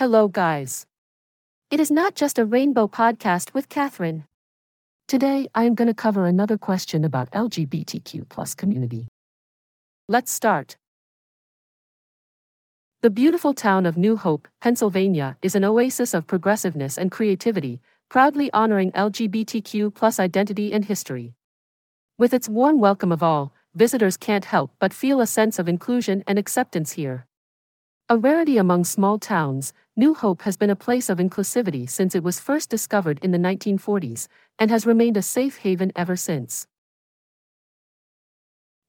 Hello, guys. It is not just a rainbow podcast with Catherine. Today, I am going to cover another question about LGBTQ plus community. Let's start. The beautiful town of New Hope, Pennsylvania, is an oasis of progressiveness and creativity, proudly honoring LGBTQ plus identity and history. With its warm welcome of all, visitors can't help but feel a sense of inclusion and acceptance here. A rarity among small towns, New Hope has been a place of inclusivity since it was first discovered in the 1940s and has remained a safe haven ever since.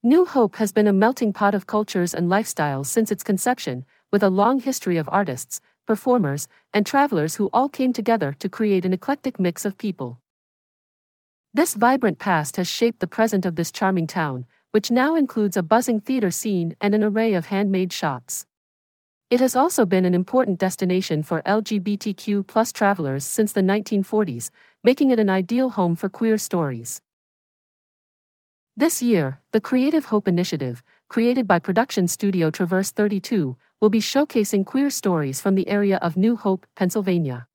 New Hope has been a melting pot of cultures and lifestyles since its conception, with a long history of artists, performers, and travelers who all came together to create an eclectic mix of people. This vibrant past has shaped the present of this charming town, which now includes a buzzing theater scene and an array of handmade shops. It has also been an important destination for LGBTQ plus travelers since the 1940s, making it an ideal home for queer stories. This year, the Creative Hope Initiative, created by production studio Traverse 32, will be showcasing queer stories from the area of New Hope, Pennsylvania.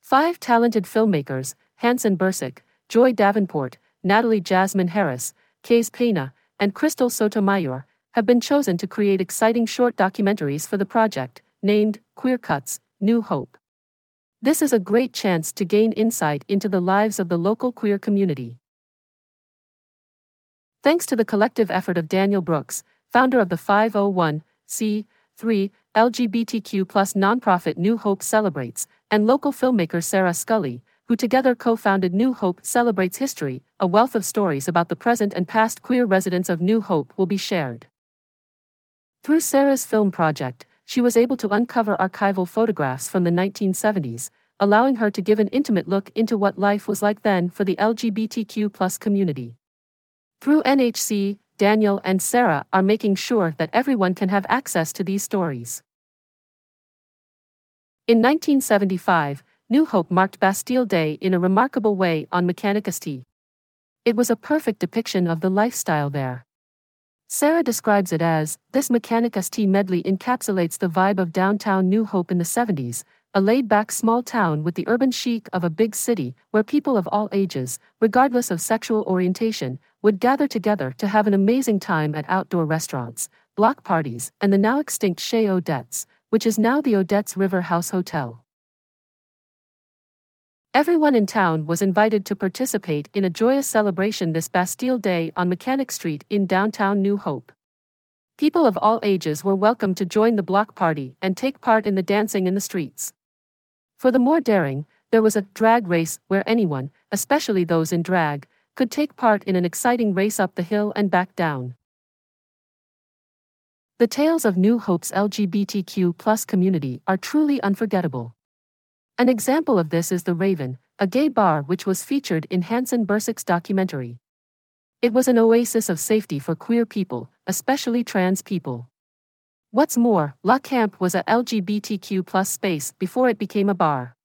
Five talented filmmakers, Hanson Bursick, Joy Davenport, Natalie Jasmine Harris, Kays Pena, and Crystal Sotomayor, have been chosen to create exciting short documentaries for the project, named Queer Cuts New Hope. This is a great chance to gain insight into the lives of the local queer community. Thanks to the collective effort of Daniel Brooks, founder of the 501c3 LGBTQ nonprofit New Hope Celebrates, and local filmmaker Sarah Scully, who together co founded New Hope Celebrates History, a wealth of stories about the present and past queer residents of New Hope will be shared. Through Sarah's film project, she was able to uncover archival photographs from the 1970s, allowing her to give an intimate look into what life was like then for the LGBTQ community. Through NHC, Daniel and Sarah are making sure that everyone can have access to these stories. In 1975, New Hope marked Bastille Day in a remarkable way on Mechanic-St. It was a perfect depiction of the lifestyle there. Sarah describes it as this Mechanic-St medley encapsulates the vibe of downtown New Hope in the 70s, a laid back small town with the urban chic of a big city where people of all ages, regardless of sexual orientation, would gather together to have an amazing time at outdoor restaurants, block parties, and the now extinct Chez Odette's, which is now the Odette's River House Hotel. Everyone in town was invited to participate in a joyous celebration this Bastille Day on Mechanic Street in downtown New Hope. People of all ages were welcome to join the block party and take part in the dancing in the streets. For the more daring, there was a drag race where anyone, especially those in drag, could take part in an exciting race up the hill and back down. The tales of New Hope's LGBTQ community are truly unforgettable. An example of this is The Raven, a gay bar which was featured in Hanson Bursick's documentary. It was an oasis of safety for queer people, especially trans people. What's more, La Camp was a LGBTQ plus space before it became a bar.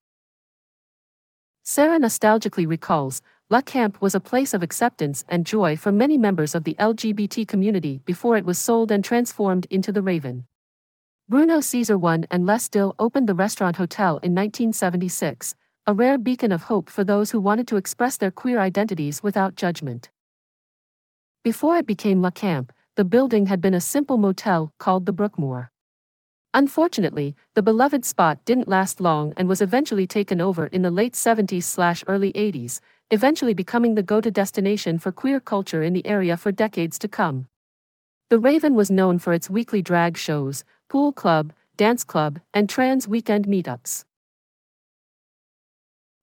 Sarah nostalgically recalls, La Camp was a place of acceptance and joy for many members of the LGBT community before it was sold and transformed into the Raven. Bruno Caesar I and Les Dill opened the Restaurant Hotel in 1976, a rare beacon of hope for those who wanted to express their queer identities without judgment. Before it became La Camp, the building had been a simple motel called the Brookmore. Unfortunately, the beloved spot didn't last long and was eventually taken over in the late 70s early 80s, eventually becoming the go to destination for queer culture in the area for decades to come. The Raven was known for its weekly drag shows, pool club, dance club, and trans weekend meetups.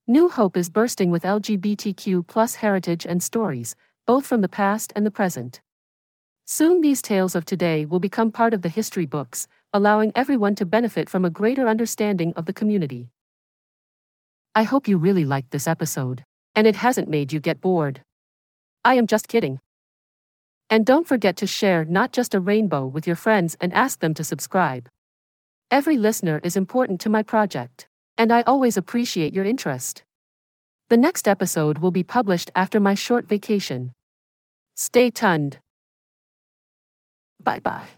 New Hope is bursting with LGBTQ plus heritage and stories, both from the past and the present. Soon these tales of today will become part of the history books, allowing everyone to benefit from a greater understanding of the community. I hope you really liked this episode, and it hasn't made you get bored. I am just kidding. And don't forget to share not just a rainbow with your friends and ask them to subscribe. Every listener is important to my project, and I always appreciate your interest. The next episode will be published after my short vacation. Stay tuned. Bye bye.